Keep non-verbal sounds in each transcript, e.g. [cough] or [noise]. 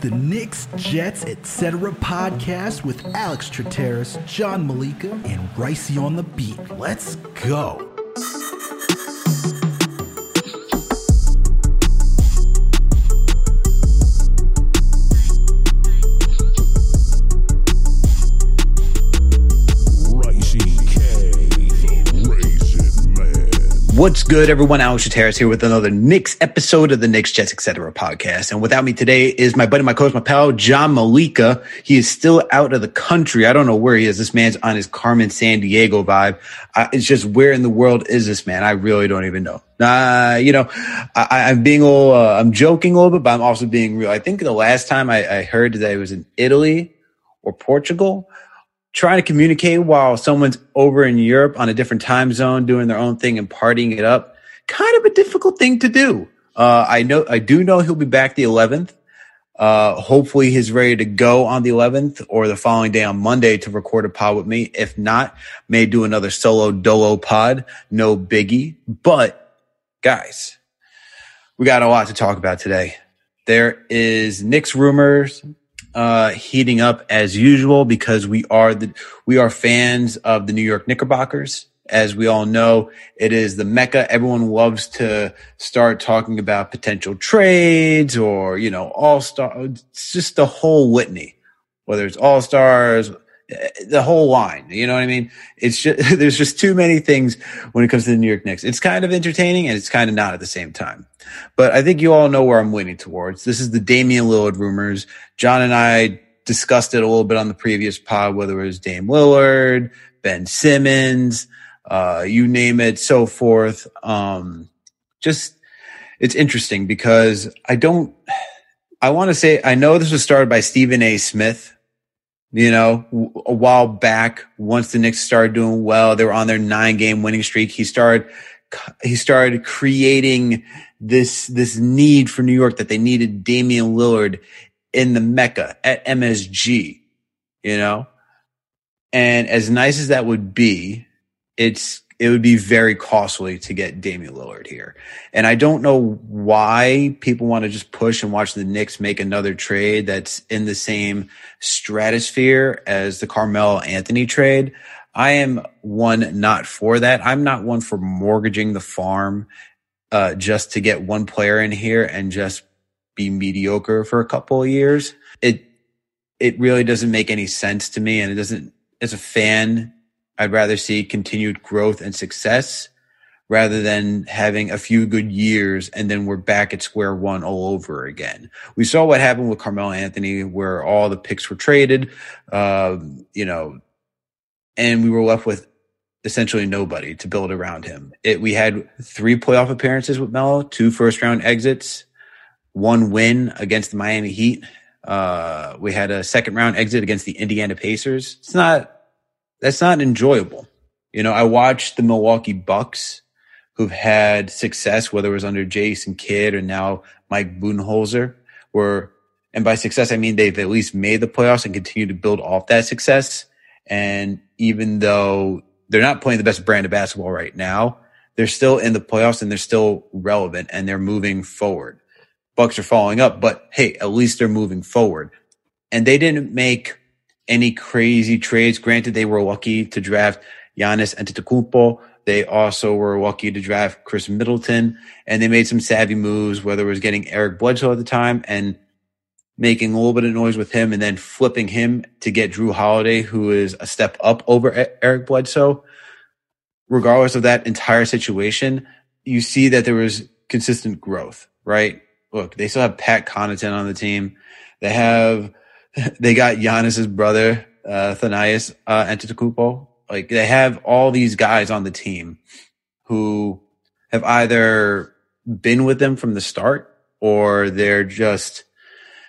the Knicks, Jets, etc. podcast with Alex Trateris, John Malika, and Ricey on the beat. Let's go. What's good, everyone? Alex Shateris here with another Knicks episode of the Knicks, Jets, Etc. podcast. And without me today is my buddy, my coach, my pal, John Malika. He is still out of the country. I don't know where he is. This man's on his Carmen Sandiego vibe. Uh, it's just where in the world is this man? I really don't even know. Uh, you know, I, am being a little, uh, I'm joking a little bit, but I'm also being real. I think the last time I, I heard that it was in Italy or Portugal trying to communicate while someone's over in Europe on a different time zone doing their own thing and partying it up, kind of a difficult thing to do. Uh, I know, I do know he'll be back the 11th. Uh, hopefully he's ready to go on the 11th or the following day on Monday to record a pod with me. If not, may do another solo dolo pod. No biggie, but guys, we got a lot to talk about today. There is Knicks rumors uh, heating up as usual because we are the we are fans of the New York Knickerbockers. As we all know, it is the mecca. Everyone loves to start talking about potential trades or you know all star. It's just the whole litany, whether it's all stars, the whole line. You know what I mean? It's just [laughs] there's just too many things when it comes to the New York Knicks. It's kind of entertaining and it's kind of not at the same time. But I think you all know where I'm leaning towards. This is the Damian Lillard rumors. John and I discussed it a little bit on the previous pod, whether it was Dame Lillard, Ben Simmons, uh, you name it, so forth. Um, just it's interesting because I don't. [sighs] I want to say I know this was started by Stephen A. Smith you know, a while back, once the Knicks started doing well, they were on their nine game winning streak. He started, he started creating this, this need for New York that they needed Damian Lillard in the Mecca at MSG, you know? And as nice as that would be, it's it would be very costly to get Damian Lillard here. And I don't know why people want to just push and watch the Knicks make another trade that's in the same stratosphere as the Carmelo Anthony trade. I am one not for that. I'm not one for mortgaging the farm uh, just to get one player in here and just be mediocre for a couple of years. It it really doesn't make any sense to me, and it doesn't. As a fan, I'd rather see continued growth and success rather than having a few good years and then we're back at square one all over again. We saw what happened with Carmelo Anthony, where all the picks were traded, uh, you know, and we were left with essentially nobody to build around him. It, we had three playoff appearances with Melo, two first round exits, one win against the Miami Heat. Uh, we had a second round exit against the Indiana Pacers. It's not that's not enjoyable. You know, I watched the Milwaukee Bucks who've had success, whether it was under Jason Kidd or now Mike Budenholzer, were, and by success, I mean they've at least made the playoffs and continue to build off that success. And even though they're not playing the best brand of basketball right now, they're still in the playoffs and they're still relevant and they're moving forward. Bucks are following up, but hey, at least they're moving forward. And they didn't make any crazy trades. Granted, they were lucky to draft Giannis Antetokounmpo. They also were lucky to draft Khris Middleton, and they made some savvy moves, whether it was getting Eric Bledsoe at the time and making a little bit of noise with him, and then flipping him to get Jrue Holiday, who is a step up over Eric Bledsoe. Regardless of that entire situation, you see that there was consistent growth, right? Look, they still have Pat Connaughton on the team. They have [laughs] they got Giannis's brother, uh, Thanasis uh, Antetokounmpo. Like they have all these guys on the team who have either been with them from the start or they're just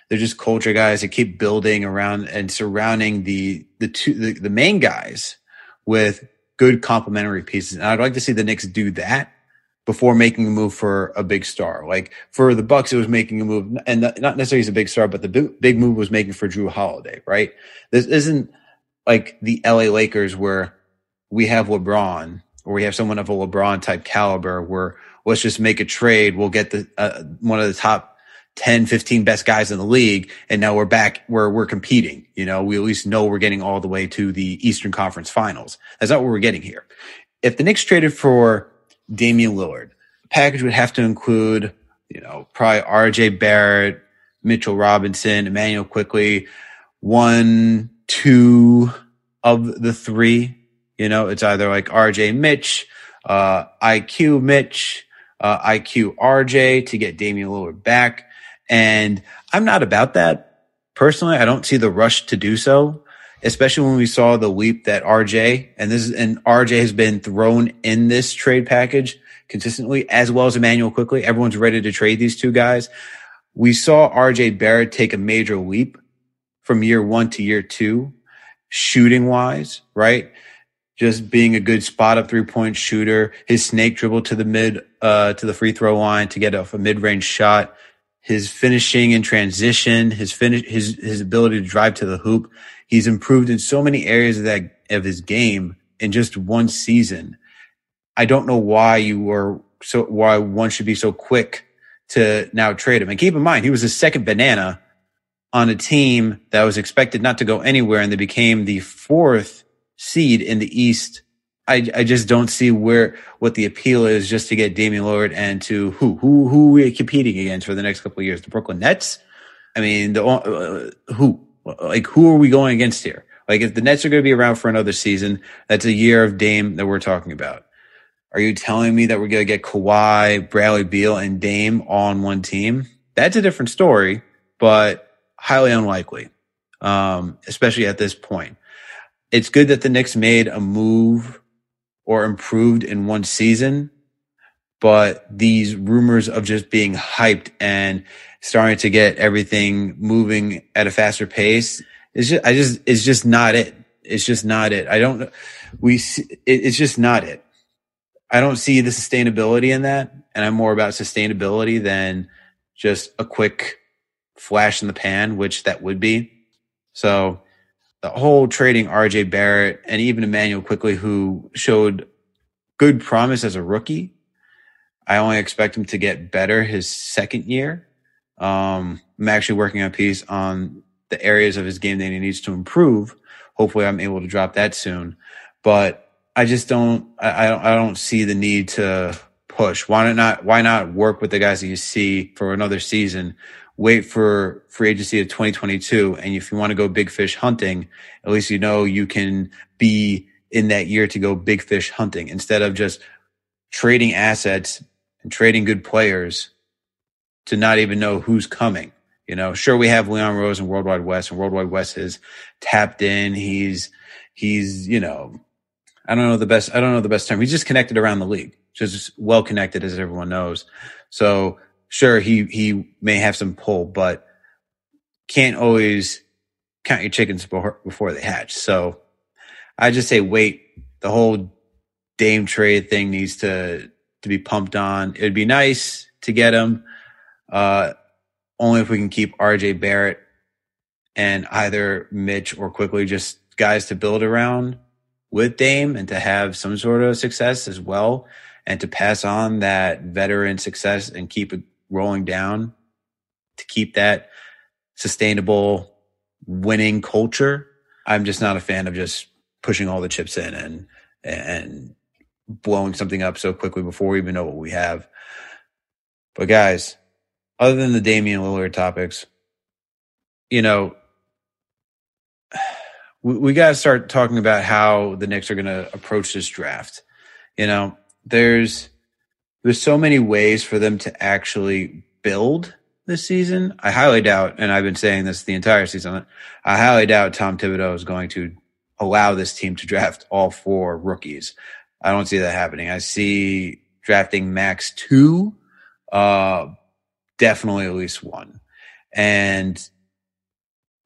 they're just culture guys that keep building around and surrounding the the two the, the main guys with good complementary pieces. And I'd like to see the Knicks do that before making a move for a big star. Like for the Bucks, it was making a move, and not necessarily as a big star, but the big, big move was making for Jrue Holiday. Right? This isn't like the LA Lakers where we have LeBron or we have someone of a LeBron type caliber where let's just make a trade. We'll get the uh, one of the top 10, 15 best guys in the league. And now we're back where we're competing. You know, we at least know we're getting all the way to the Eastern Conference finals. That's not what we're getting here. If the Knicks traded for Damian Lillard, package would have to include, you know, probably RJ Barrett, Mitchell Robinson, Immanuel Quickley, one, two of the three. You know, it's either like RJ Mitch, uh, IQ Mitch, uh, IQ RJ to get Damian Lillard back. And I'm not about that personally. I don't see the rush to do so, especially when we saw the leap that RJ and this and RJ has been thrown in this trade package consistently, as well as Immanuel Quickley. Everyone's ready to trade these two guys. We saw RJ Barrett take a major leap from year one to year two, shooting wise, right? Just being a good spot up three point shooter, his snake dribble to the mid, uh, to the free throw line to get off a mid range shot, his finishing in transition, his finish, his, his ability to drive to the hoop. He's improved in so many areas of that, of his game in just one season. I don't know why you were so, why one should be so quick to now trade him. And keep in mind, he was the second banana on a team that was expected not to go anywhere and they became the fourth seed in the East. I, I just don't see where what the appeal is just to get Damian Lillard and to who who who are we competing against for the next couple of years? The Brooklyn Nets. I mean, the uh, who like who are we going against here? Like if the Nets are going to be around for another season, that's a year of Dame that we're talking about. Are you telling me that we're going to get Kawhi, Bradley Beal, and Dame all on one team? That's a different story, but highly unlikely, um, especially at this point. It's good that the Knicks made a move or improved in one season, but these rumors of just being hyped and starting to get everything moving at a faster pace is just, I just, it's just not it. It's just not it. I don't, we, it, it's just not it. I don't see the sustainability in that. And I'm more about sustainability than just a quick flash in the pan, which that would be. So the whole trading RJ Barrett and even Immanuel Quickley who showed good promise as a rookie. I only expect him to get better his second year. Um, I'm actually working on a piece on the areas of his game that he needs to improve. Hopefully, I'm able to drop that soon. But I just don't, I, I don't, I don't see the need to push. Why not? Why not work with the guys that you see for another season wait for free agency of 2022. And if you want to go big fish hunting, at least you know you can be in that year to go big fish hunting instead of just trading assets and trading good players to not even know who's coming. You know, sure we have Leon Rose and Worldwide Wes, and Worldwide Wes is tapped in. He's he's you know, I don't know the best. I don't know the best term. He's just connected around the league, just well connected as everyone knows. So sure he he may have some pull, but can't always count your chickens before, before they hatch. So I just say wait. The whole Dame trade thing needs to to be pumped on. It would be nice to get him, uh, only if we can keep RJ Barrett and either Mitch or Quickley just guys to build around with Dame and to have some sort of success as well and to pass on that veteran success and keep it rolling down to keep that sustainable winning culture. I'm just not a fan of just pushing all the chips in and and blowing something up so quickly before we even know what we have. But guys, other than the Damian Lillard topics, you know, [sighs] we, we got to start talking about how the Knicks are going to approach this draft. You know, there's there's so many ways for them to actually build this season. I highly doubt, and I've been saying this the entire season, I highly doubt Tom Thibodeau is going to allow this team to draft all four rookies. I don't see that happening. I see drafting max two, uh, definitely at least one. And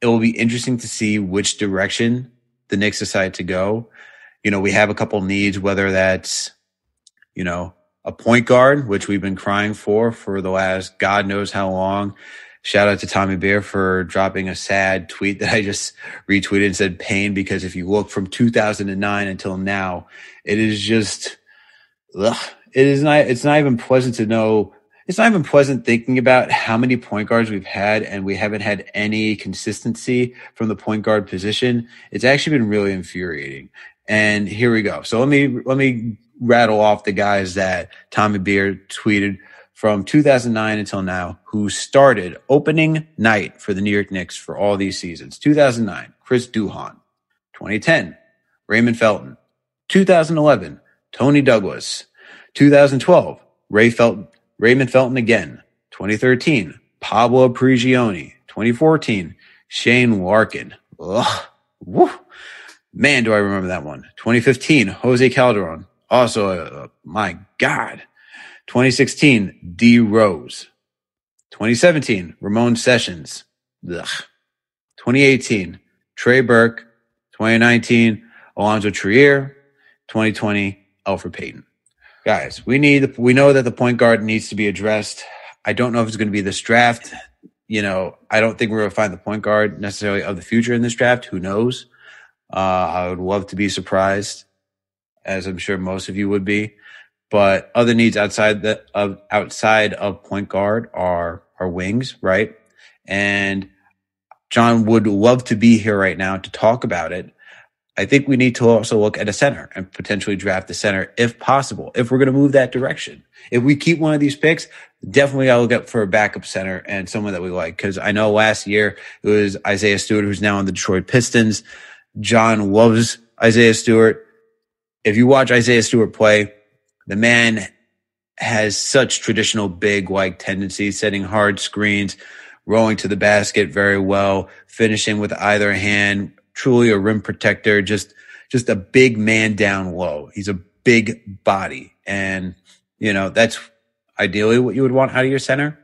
it will be interesting to see which direction the Knicks decide to go. You know, we have a couple needs, whether that's, you know, a point guard, which we've been crying for for the last God knows how long. Shout out to Tommy Beer for dropping a sad tweet that I just retweeted and said pain because if you look from 2009 until now, it is just, ugh, it is not, it's not even pleasant to know it's not even pleasant thinking about how many point guards we've had and we haven't had any consistency from the point guard position. It's actually been really infuriating. And here we go. So let me, let me rattle off the guys that Tommy Beer tweeted from 2009 until now who started opening night for the New York Knicks for all these seasons. 2009, Chris Duhon. 2010, Raymond Felton. 2011, Toney Douglas. 2012, Ray Felton, Raymond Felton again. 2013, Pablo Prigioni. 2014, Shane Larkin. Ugh. Woo. Man, do I remember that one. 2015, Jose Calderon. Also, uh, my God. 2016, D Rose. 2017, Ramon Sessions. Ugh. 2018, Trey Burke. 2019, Allonzo Trier. 2020, Elfrid Payton. Guys, we need, we know that the point guard needs to be addressed. I don't know if it's going to be this draft. You know, I don't think we're going to find the point guard necessarily of the future in this draft. Who knows? Uh, I would love to be surprised, as I'm sure most of you would be. But other needs outside the of outside of point guard are are wings, right? And John would love to be here right now to talk about it. I think we need to also look at a center and potentially draft a center if possible, if we're going to move that direction. If we keep one of these picks, definitely I'll look up for a backup center and someone that we like. Cause I know last year it was Isaiah Stewart, who's now on the Detroit Pistons. John loves Isaiah Stewart. If you watch Isaiah Stewart play, the man has such traditional big like tendencies, setting hard screens, rolling to the basket very well, finishing with either hand, truly a rim protector, just just a big man down low. He's a big body. And, you know, that's ideally what you would want out of your center.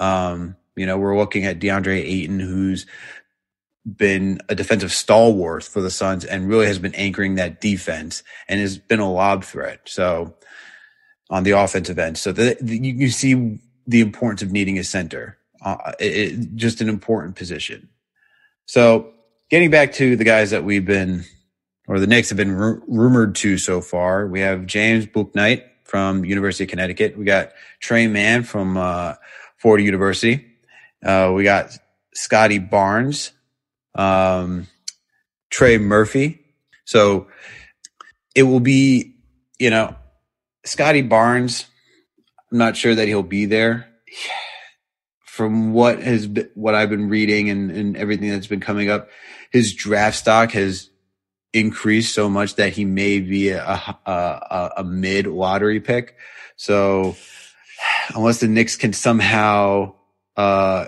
Um, you know, we're looking at DeAndre Ayton, who's been a defensive stalwart for the Suns and really has been anchoring that defense and has been a lob threat. So on the offensive end, so the, you, you, see the importance of needing a center, uh, it, it, just an important position. So getting back to the guys that we've been, or the Knicks have been rumored to so far, we have James Bouknight from University of Connecticut. We got Tre Mann from uh, Florida University. Uh, we got Scottie Barnes um, Trey Murphy. So it will be, you know, Scottie Barnes. I'm not sure that he'll be there. From what has been, what I've been reading and, and everything that's been coming up, his draft stock has increased so much that he may be a, a, a mid lottery pick. So [sighs] unless the Knicks can somehow uh,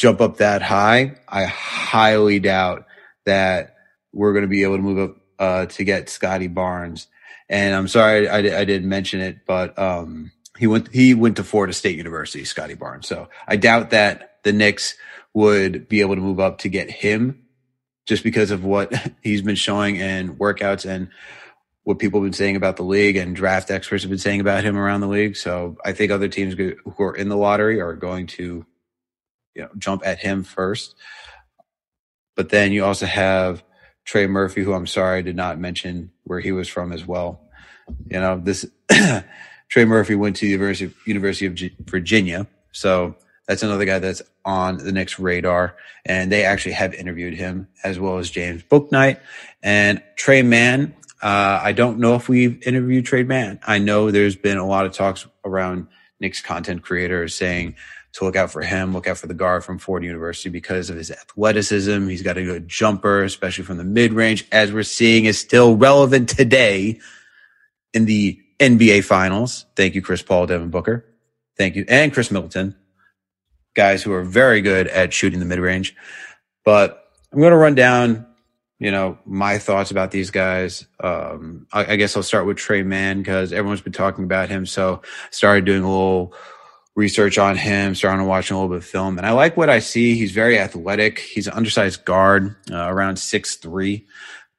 jump up that high, I highly doubt that we're going to be able to move up uh, to get Scottie Barnes. And I'm sorry I, I didn't mention it, but um, he went he went to Florida State University, Scottie Barnes. So I doubt that the Knicks would be able to move up to get him just because of what [laughs] he's been showing in workouts and what people have been saying about the league and draft experts have been saying about him around the league. So I think other teams who are in the lottery are going to you know, jump at him first. But then you also have Trey Murphy, who I'm sorry I did not mention where he was from as well. You know, this [clears throat] Trey Murphy went to the University of, University of Virginia, so that's another guy that's on the Knicks radar, and they actually have interviewed him as well as James Bouknight and Tre Mann. Uh, I don't know if we've interviewed Tre Mann. I know there's been a lot of talks around Knicks content creators saying to look out for him, look out for the guard from Ford University because of his athleticism. He's got a good jumper, especially from the mid range, as we're seeing is still relevant today in the NBA finals. Thank you, Chris Paul, Devin Booker. Thank you. And Khris Middleton, guys who are very good at shooting the mid range. But I'm going to run down, you know, my thoughts about these guys. Um, I, I guess I'll start with Tre Mann because everyone's been talking about him. So started doing a little research on him, starting to watch a little bit of film, and I like what I see. He's very athletic. He's an undersized guard, uh, around six three.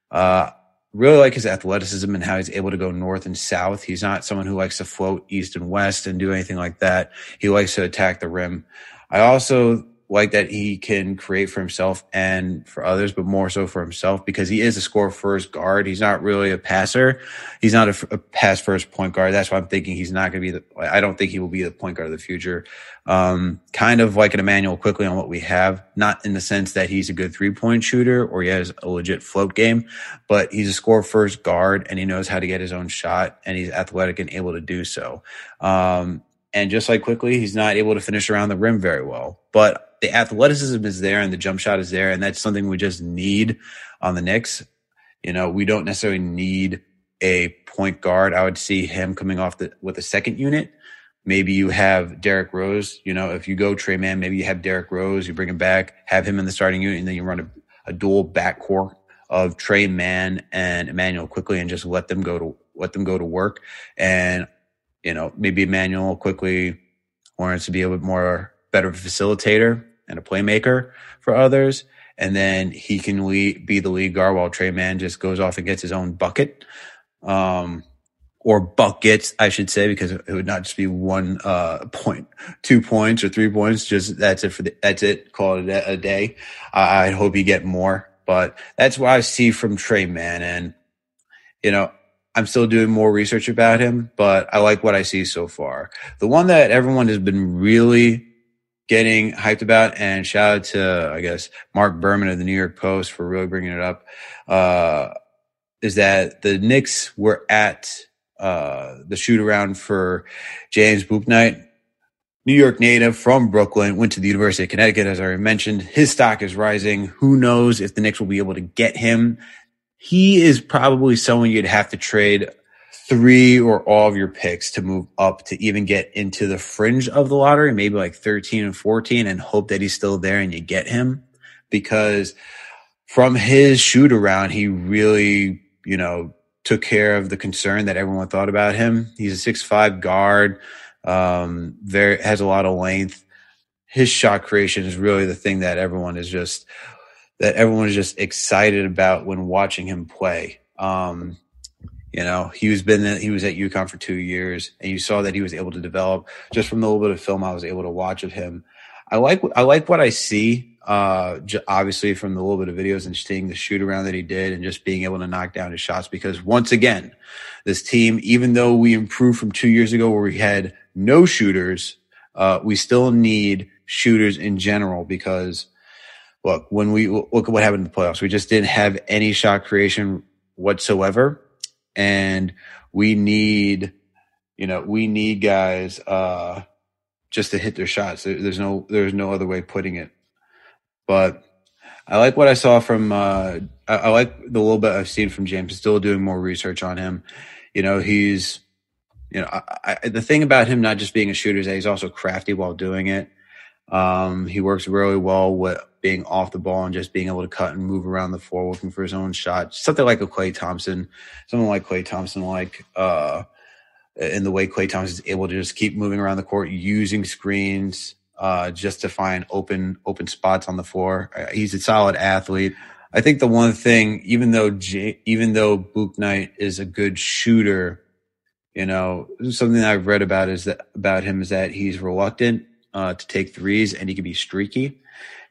Uh, really like his athleticism and how he's able to go north and south. He's not someone who likes to float east and west and do anything like that. He likes to attack the rim. I also like that he can create for himself and for others, but more so for himself because he is a score first guard. He's not really a passer. He's not a, a pass first point guard. That's why I'm thinking he's not going to be the, I don't think he will be the point guard of the future. Um, kind of like an Immanuel Quickley on what we have, not in the sense that he's a good three point shooter or he has a legit float game, but he's a score first guard and he knows how to get his own shot and he's athletic and able to do so. Um, and just like Quickley, he's not able to finish around the rim very well. But the athleticism is there and the jump shot is there. And that's something we just need on the Knicks. You know, we don't necessarily need a point guard. I would see him coming off the with a second unit. Maybe you have Derrick Rose. You know, if you go Tre Mann, maybe you have Derrick Rose, you bring him back, have him in the starting unit, and then you run a, a dual backcourt of Tre Mann and Immanuel Quickley and just let them go to let them go to work. And you know, maybe Immanuel Quickley wants to be a bit more better facilitator and a playmaker for others. And then he can lead, be the lead guard while Tre Mann just goes off and gets his own bucket. Um, or buckets, I should say, because it would not just be one, uh, point, two points or three points. Just that's it for the, that's it. Call it a, a day. I, I hope you get more, but that's what I see from Tre Mann. And, you know, I'm still doing more research about him, but I like what I see so far. The one that everyone has been really getting hyped about, and shout out to, I guess, Marc Berman of the New York Post for really bringing it up, uh, is that the Knicks were at uh, the shoot around for James Bouknight, New York native from Brooklyn, went to the University of Connecticut, as I already mentioned. His stock is rising. Who knows if the Knicks will be able to get him he is probably someone you'd have to trade three or all of your picks to move up to even get into the fringe of the lottery, maybe like 13 and 14 and hope that he's still there and you get him because from his shoot around, he really, you know, took care of the concern that everyone thought about him. He's a six five guard, um, very has a lot of length. His shot creation is really the thing that everyone is just that everyone was just excited about when watching him play. Um, you know, he was been he was at UConn for two years, and you saw that he was able to develop just from the little bit of film I was able to watch of him. I like I like what I see. Uh, obviously from the little bit of videos and seeing the shoot around that he did, and just being able to knock down his shots. Because once again, this team, even though we improved from two years ago where we had no shooters, uh, we still need shooters in general because look, when we look at what happened in the playoffs, we just didn't have any shot creation whatsoever. And we need, you know, we need guys, uh, just to hit their shots. There's no, there's no other way putting it. But I like what I saw from, uh, I, I like the little bit I've seen from James. Still doing more research on him. You know, he's, you know, I, I, the thing about him not just being a shooter is that he's also crafty while doing it. Um, he works really well with being off the ball and just being able to cut and move around the floor, looking for his own shot. Something like a Klay Thompson, someone like Klay Thompson, like uh, in the way Klay Thompson is able to just keep moving around the court, using screens uh, just to find open open spots on the floor. Uh, he's a solid athlete. I think the one thing, even though J- even though Bouknight is a good shooter, you know, something I've read about is that about him is that he's reluctant uh, to take threes, and he can be streaky.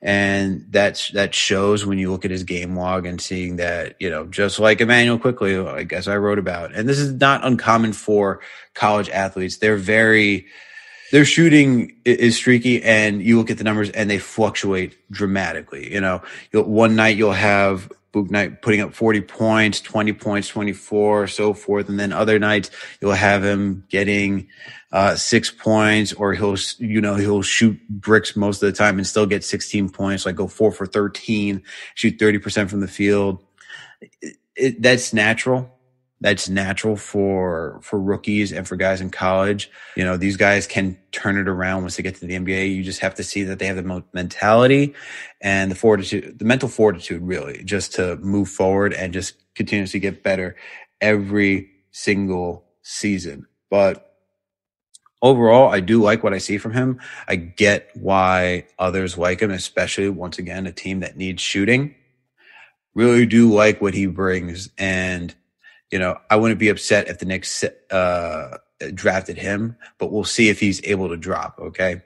And that's that shows when you look at his game log and seeing that, you know, just like Immanuel Quickley, I guess I wrote about. And this is not uncommon for college athletes. They're very their shooting is streaky and you look at the numbers and they fluctuate dramatically. You know, one night you'll have Bouknight putting up 40 points, 20 points, 24, so forth. And then other nights you'll have him getting, uh, six points or he'll, you know, he'll shoot bricks most of the time and still get 16 points, like go four for 13, shoot 30% from the field. It, it, that's natural that's natural for for rookies and for guys in college. You know, these guys can turn it around once they get to the NBA. You just have to see that they have the mentality and the fortitude, the mental fortitude, really, just to move forward and just continuously get better every single season. But overall, I do like what I see from him. I get why others like him, especially once again, a team that needs shooting. Really do like what he brings and you know, I wouldn't be upset if the Knicks uh, drafted him, but we'll see if he's able to drop. Okay.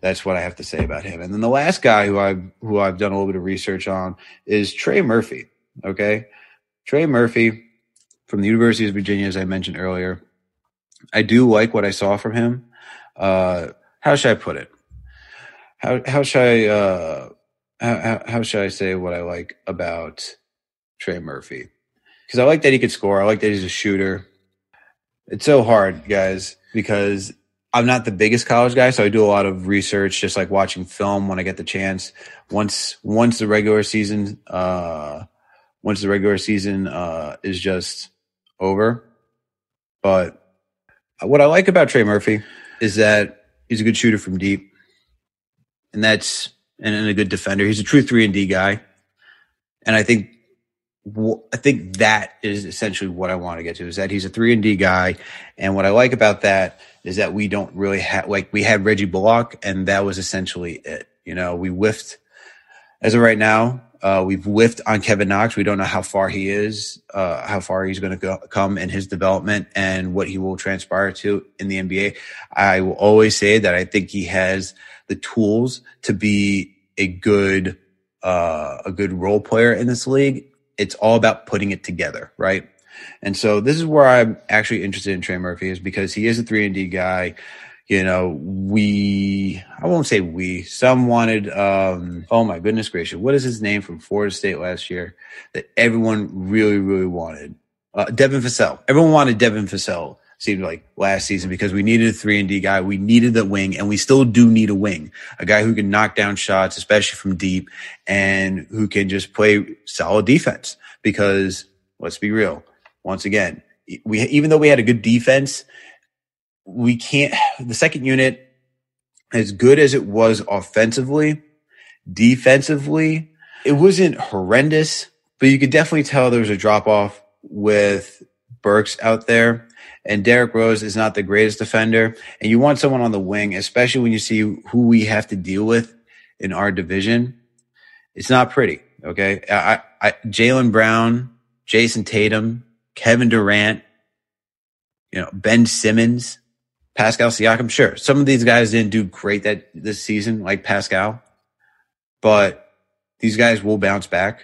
that's what I have to say about him. And then the last guy who I've who I've done a little bit of research on is Trey Murphy. Okay, Trey Murphy from the University of Virginia, as I mentioned earlier. I do like what I saw from him. Uh, how should I put it? How how should I uh, how, how should I say what I like about Trey Murphy? Because I like that he could score. I like that he's a shooter. It's so hard, guys, because I'm not the biggest college guy, so I do a lot of research, just like watching film when I get the chance. Once once the regular season, uh, once the regular season uh, is just over. But what I like about Trey Murphy is that he's a good shooter from deep, and that's and, and a good defender. He's a true three and D guy, and I think I think that is essentially what I want to get to is that he's a three and D guy. And what I like about that is that we don't really have, like, we had Reggie Bullock and that was essentially it. You know, we whiffed as of right now. Uh, we've whiffed on Kevin Knox. We don't know how far he is, uh, how far he's going to come in his development and what he will transpire to in the NBA. I will always say that I think he has the tools to be a good, uh, a good role player in this league it's all about putting it together, right? And so this is where I'm actually interested in Trey Murphy is because he is a three and D guy. You know, we, I won't say we, some wanted, um, oh my goodness gracious, what is his name from Florida State last year that everyone really, really wanted? Uh, Devin Vassell. Everyone wanted Devin Vassell seemed like last season because we needed a three and D guy. We needed the wing and we still do need a wing, a guy who can knock down shots, especially from deep and who can just play solid defense because let's be real. Once again, we, even though we had a good defense, we can't, [sighs] the second unit, as good as it was offensively, defensively, it wasn't horrendous, but you could definitely tell there was a drop off with Burks out there and Derrick Rose is not the greatest defender. And you want someone on the wing, especially when you see who we have to deal with in our division. It's not pretty. Okay. I, I, Jaylen Brown, Jayson Tatum, Kevin Durant, you know, Ben Simmons, Pascal Siakam. Sure. Some of these guys didn't do great that this season, like Pascal, but these guys will bounce back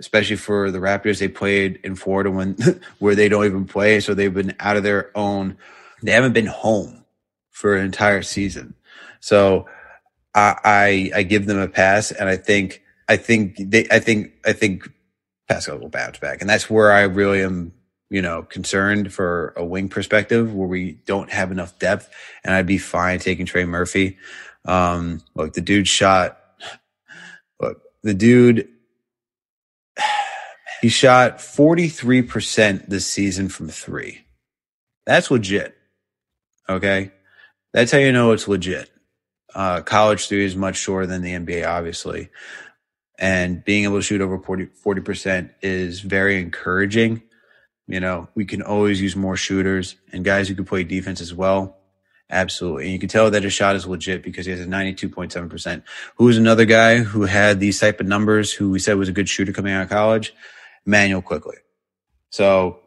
especially for the Raptors. They played in Florida when [laughs] where they don't even play, so they've been out of their own. They haven't been home for an entire season. So I I, I give them a pass, and I think I think they I think I think Pascal will bounce back, and that's where I really am. You know, concerned for a wing perspective where we don't have enough depth, and I'd be fine taking Trey Murphy. Um, look, the dude shot. Look, the dude he shot 43% this season from three. That's legit. Okay. That's how you know it's legit. Uh, college three is much shorter than the NBA, obviously. And being able to shoot over 40, 40% is very encouraging. You know, we can always use more shooters and guys who can play defense as well. Absolutely. And you can tell that his shot is legit because he has a 92.7%. Who is another guy who had these type of numbers, who we said was a good shooter coming out of college? Immanuel Quickley. So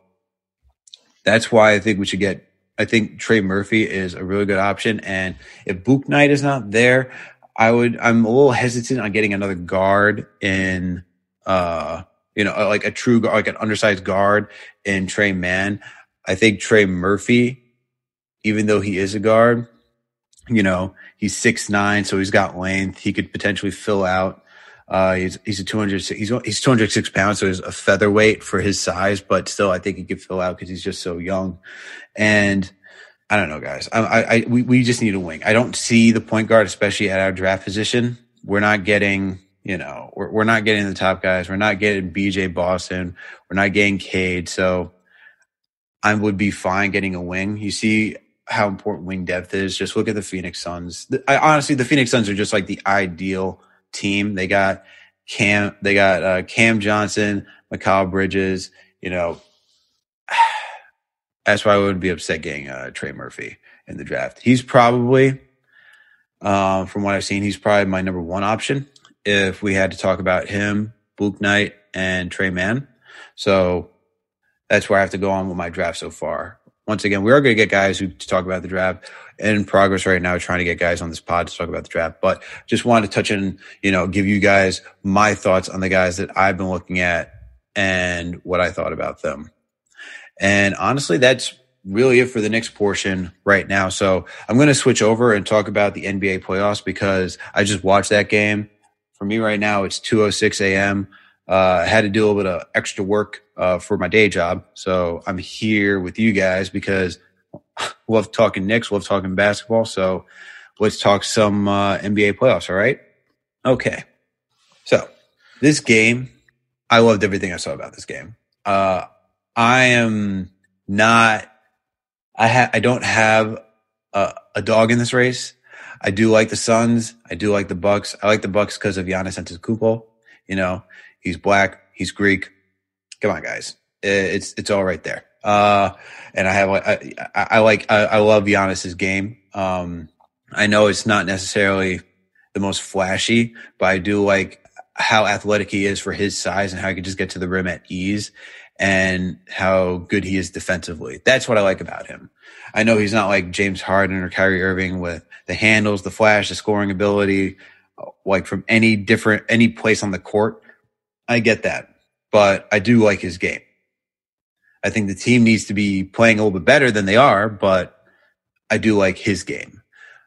that's why I think we should get. I think Trey Murphy is a really good option, and if Bouknight is not there, I would. I'm a little hesitant on getting another guard in. uh you know, like a true, like an undersized guard in Tre Mann. I think Trey Murphy, even though he is a guard, you know, he's six nine, so he's got length. He could potentially fill out uh, he's he's a 200 he's he's 206 pounds, so he's a featherweight for his size, but still, I think he could fill out because he's just so young. And I don't know, guys. I, I, I we we just need a wing. I don't see the point guard, especially at our draft position. We're not getting, you know, we're we're not getting the top guys. We're not getting BJ Boston. We're not getting Cade. So I would be fine getting a wing. You see how important wing depth is. Just look at the Phoenix Suns. I, honestly, the Phoenix Suns are just like the ideal team. They got Cam, they got uh, Cam Johnson, Mikal Bridges. You know, [sighs] that's why I wouldn't be upset getting uh, Trey Murphy in the draft. He's probably, uh, from what I've seen, he's probably my number one option if we had to talk about him, Bouknight, and Tre Mann. So that's where I have to go on with my draft so far. Once again, we are going to get guys who talk about the draft in progress right now, trying to get guys on this pod to talk about the draft. But just wanted to touch in, you know, give you guys my thoughts on the guys that I've been looking at and what I thought about them. And honestly, that's really it for the next portion right now. So I'm going to switch over and talk about the NBA playoffs because I just watched that game. For me right now, it's 2:06 a.m. Uh, had to do a little bit of extra work uh, for my day job, so I'm here with you guys because [laughs] love talking Knicks, love talking basketball. So let's talk some uh, NBA playoffs. All right. Okay. So this game, I loved everything I saw about this game. Uh, I am not. I ha- I don't have a, a dog in this race. I do like the Suns. I do like the Bucks. I like the Bucks because of Giannis Antetokounmpo. You know, he's black. He's Greek. Come on, guys. It's it's all right there. Uh, and I have I, I, I like I, I, love Giannis's game. Um, I know it's not necessarily the most flashy, but I do like how athletic he is for his size and how he can just get to the rim at ease and how good he is defensively. That's what I like about him. I know he's not like James Harden or Kyrie Irving with the handles, the flash, the scoring ability, like from any different, any place on the court. I get that, but I do like his game. I think the team needs to be playing a little bit better than they are, but I do like his game.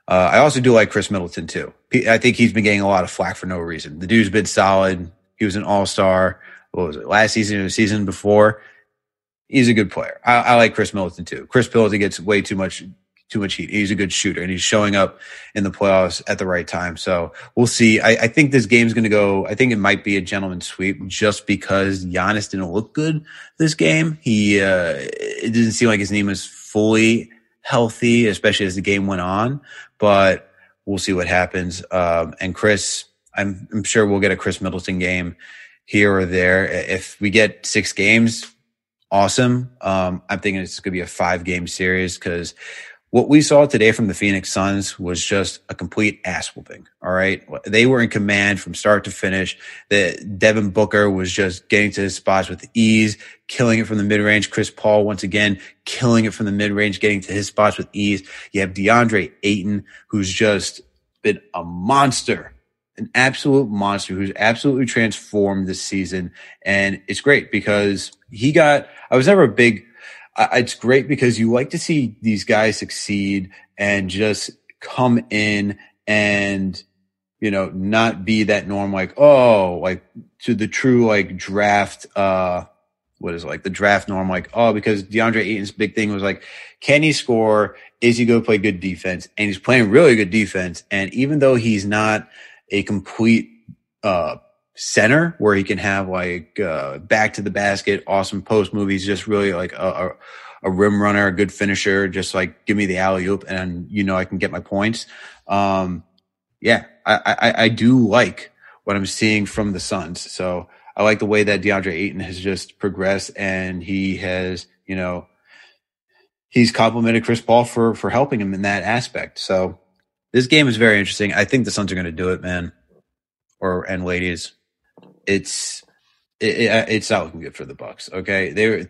Uh, I also do like Khris Middleton too. I think he's been getting a lot of flack for no reason. The dude's been solid. He was an all star. What was it? Last season or the season before he's a good player. I, I like Khris Middleton too. Khris Middleton gets way too much too much heat. He's a good shooter and he's showing up in the playoffs at the right time. So we'll see. I, I think this game's going to go. I think it might be a gentleman's sweep just because Giannis didn't look good this game. He uh, it didn't seem like his name was fully healthy, especially as the game went on. But we'll see what happens. Um, and Chris, I'm, I'm sure we'll get a Khris Middleton game here or there. If we get six games, awesome. Um, I'm thinking it's going to be a five game series because what we saw today from the Phoenix Suns was just a complete ass whooping. All right. They were in command from start to finish. The Devin Booker was just getting to his spots with ease, killing it from the mid range. Chris Paul once again, killing it from the mid range, getting to his spots with ease. You have DeAndre Ayton, who's just been a monster an absolute monster who's absolutely transformed this season. And it's great because he got, I was never a big, it's great because you like to see these guys succeed and just come in and, you know, not be that norm like, oh, like to the true like draft, uh, what is it, like the draft norm, like, oh, because DeAndre Ayton's big thing was like, can he score? Is he going to play good defense? And he's playing really good defense. And even though he's not, a complete uh, center where he can have like uh, back to the basket, awesome post movies, just really like a, a, a, rim runner, a good finisher, just like give me the alley oop and you know I can get my points. Um, yeah, I, I, I do like what I'm seeing from the Suns. So I like the way that DeAndre Ayton has just progressed and he has, you know, he's complimented Chris Paul for for helping him in that aspect. So this game is very interesting. I think the Suns are going to do it, man. Or and ladies, it's it, it, it's not looking good for the Bucks. Okay, they're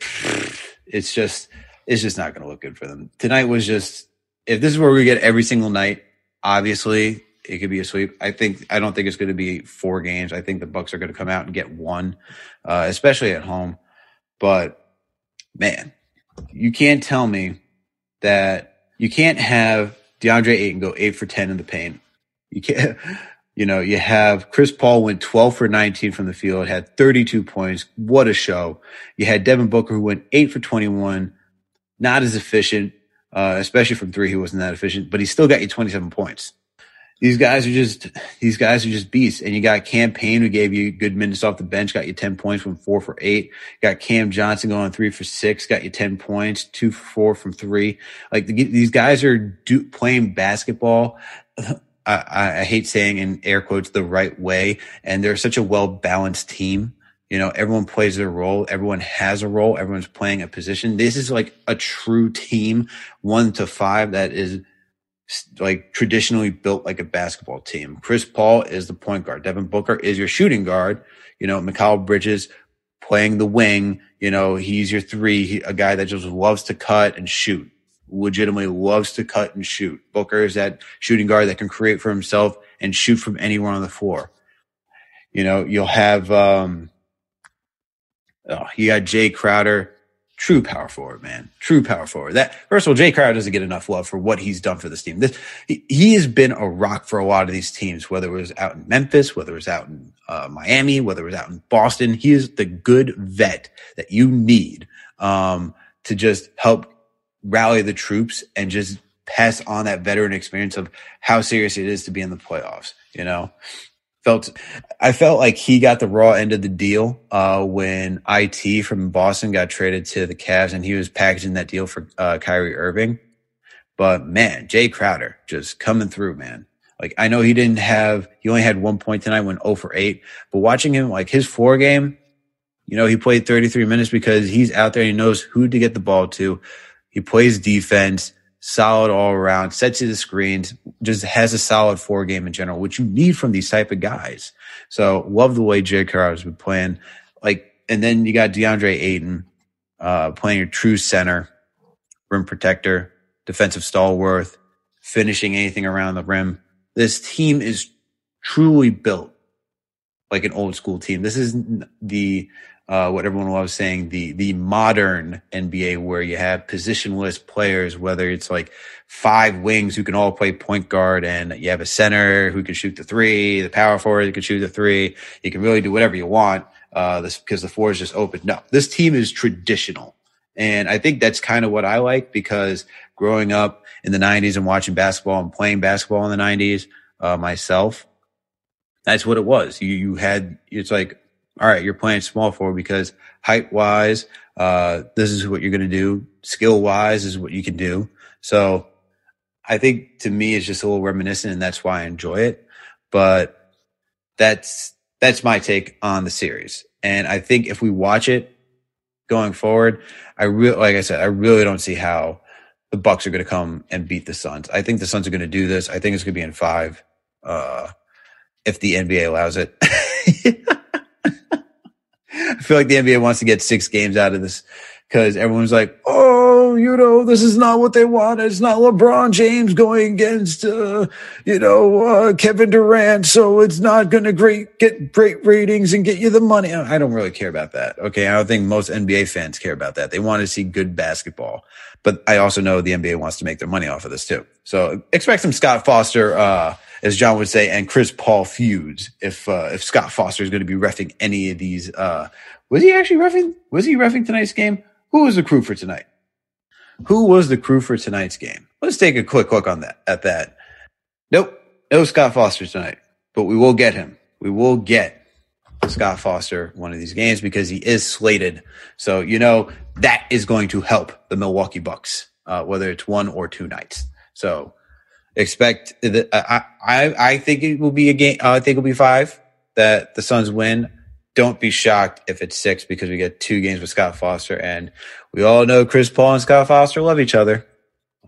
it's just it's just not going to look good for them. Tonight was just if this is where we get every single night. Obviously, it could be a sweep. I think I don't think it's going to be four games. I think the Bucks are going to come out and get one, uh, especially at home. But man, you can't tell me that you can't have DeAndre Ayton go eight for 10 in the paint. You can't, you know, you have Chris Paul went 12 for 19 from the field, had 32 points. What a show. You had Devin Booker who went eight for 21, not as efficient, uh, especially from three. He wasn't that efficient, but he still got you 27 points these guys are just these guys are just beasts. And you got Cam Payne who gave you good minutes off the bench, got you ten points from four for eight. You got Cam Johnson going three for six, got you ten points, two for four from three. Like the, these guys are do, playing basketball. I, I hate saying in air quotes the right way, and they're such a well balanced team. You know, everyone plays their role. Everyone has a role. Everyone's playing a position. This is like a true team, one to five that is like traditionally built like a basketball team. Chris Paul is the point guard. Devin Booker is your shooting guard. You know, Mikal Bridges playing the wing. You know, he's your three, he, a guy that just loves to cut and shoot. Legitimately loves to cut and shoot. Booker is that shooting guard that can create for himself and shoot from anywhere on the floor. You know, you'll have um, oh, you got Jae Crowder true power forward, man. True power forward. That first of all, Jae Crowder doesn't get enough love for what he's done for this team. This he, he, has been a rock for a lot of these teams, whether it was out in Memphis, whether it was out in uh, Miami, whether it was out in Boston. He is the good vet that you need um, to just help rally the troops and just pass on that veteran experience of how serious it is to be in the playoffs. You know, felt I felt like he got the raw end of the deal uh, when it from Boston got traded to the Cavs, and he was packaging that deal for uh, Kyrie Irving. But man, Jae Crowder just coming through, man. Like I know he didn't have he only had one point tonight, went 0 for 8. But watching him, like his four game, you know, he played 33 minutes because he's out there, and he knows who to get the ball to. He plays defense solid all around, sets you the screens, just has a solid four game in general, which you need from these type of guys. So love the way Jae Crowder's been playing. Like, and then you got DeAndre Ayton, uh, playing your true center, rim protector, defensive stalwart, finishing anything around the rim. This team is truly built like an old school team. This is the uh, what everyone loves saying the the modern NBA where you have positionless players, whether it's like five wings who can all play point guard, and you have a center who can shoot the three, the power forward who can shoot the three. You can really do whatever you want uh, this because the floor is just open. No, this team is traditional, and I think that's kind of what I like because growing up in the '90s and watching basketball and playing basketball in the '90s uh, myself, that's what it was. You you had it's like all right, you're playing small forward because height wise, uh, this is what you're going to do. Skill wise is what you can do. So I think to me, it's just a little reminiscent and that's why I enjoy it. But that's, that's my take on the series. And I think if we watch it going forward, I really, like I said, I really don't see how the Bucks are going to come and beat the Suns. I think the Suns are going to do this. I think it's going to be in five, uh, if the NBA allows it. [laughs] I feel like the NBA wants to get six games out of this because everyone's like, oh, you know, this is not what they want. It's not LeBron James going against, uh, you know, uh, Kevin Durant. So it's not going to great get great ratings and get you the money. I don't really care about that. Okay. I don't think most NBA fans care about that. They want to see good basketball. But I also know the NBA wants to make their money off of this too. So expect some Scott Foster, uh, as John would say, and Chris Paul feuds if uh, if Scott Foster is going to be refing any of these. Uh, was he actually refing? Was he refing tonight's game? Who was the crew for tonight? Who was the crew for tonight's game? Let's take a quick look on that. At that, nope, no Scott Foster tonight, but we will get him. We will get Scott Foster one of these games because he is slated. So you know that is going to help the Milwaukee Bucks, uh, whether it's one or two nights. So expect that I, I I think it will be a game. Uh, I think it'll be five that the Suns win. Don't be shocked if it's six because we get two games with Scott Foster, and we all know Chris Paul and Scott Foster love each other.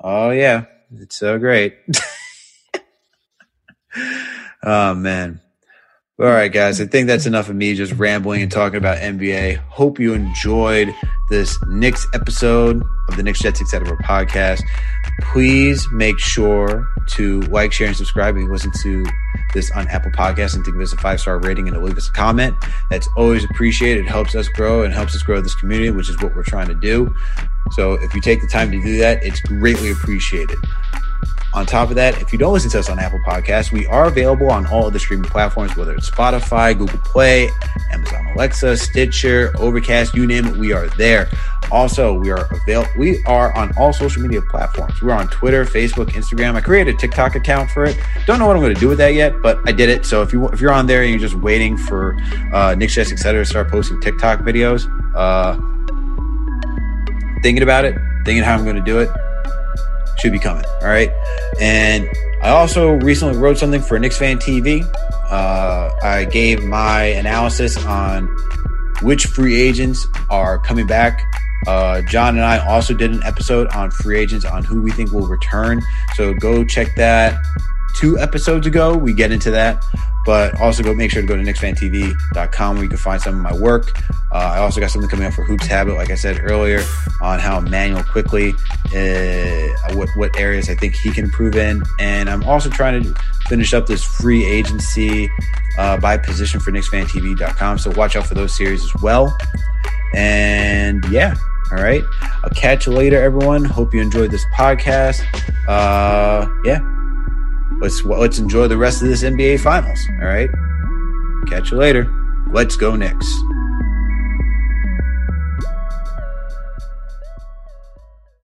Oh yeah, it's so great. [laughs] oh man. All right, guys. I think that's enough of me just rambling and talking about NBA. Hope you enjoyed this Knicks episode of the Knicks Jets Etc. podcast. Please make sure to like, share, and subscribe if you listen to this on Apple Podcasts and give us a five star rating and leave us a comment. That's always appreciated. It helps us grow and helps us grow this community, which is what we're trying to do. So if you take the time to do that, it's greatly appreciated. On top of that, if you don't listen to us on Apple Podcasts, we are available on all of the streaming platforms, whether it's Spotify, Google Play, Amazon Alexa, Stitcher, Overcast, you name it, we are there. Also, we are available. We are on all social media platforms. We're on Twitter, Facebook, Instagram. I created a TikTok account for it. Don't know what I'm going to do with that yet, but I did it. So if you if you're on there and you're just waiting for uh, Knicks Jets, etc., to start posting TikTok videos, uh, thinking about it, thinking how I'm going to do it, should be coming. All right. And I also recently wrote something for Knicks Fan TV. Uh, I gave my analysis on which free agents are coming back. Uh, John and I also did an episode on free agents on who we think will return. So go check that two episodes ago. We get into that, but also go make sure to go to KnicksFanTV.com where you can find some of my work. Uh, I also got something coming up for Hoops Habit, like I said earlier, on how Immanuel Quickley, uh, what what areas I think he can improve in, and I'm also trying to finish up this free agency uh, by position for KnicksFanTV.com. So watch out for those series as well. And yeah, all right. I'll catch you later, everyone. Hope you enjoyed this podcast. Uh, yeah, let's let's enjoy the rest of this NBA Finals. All right. Catch you later. Let's go Knicks.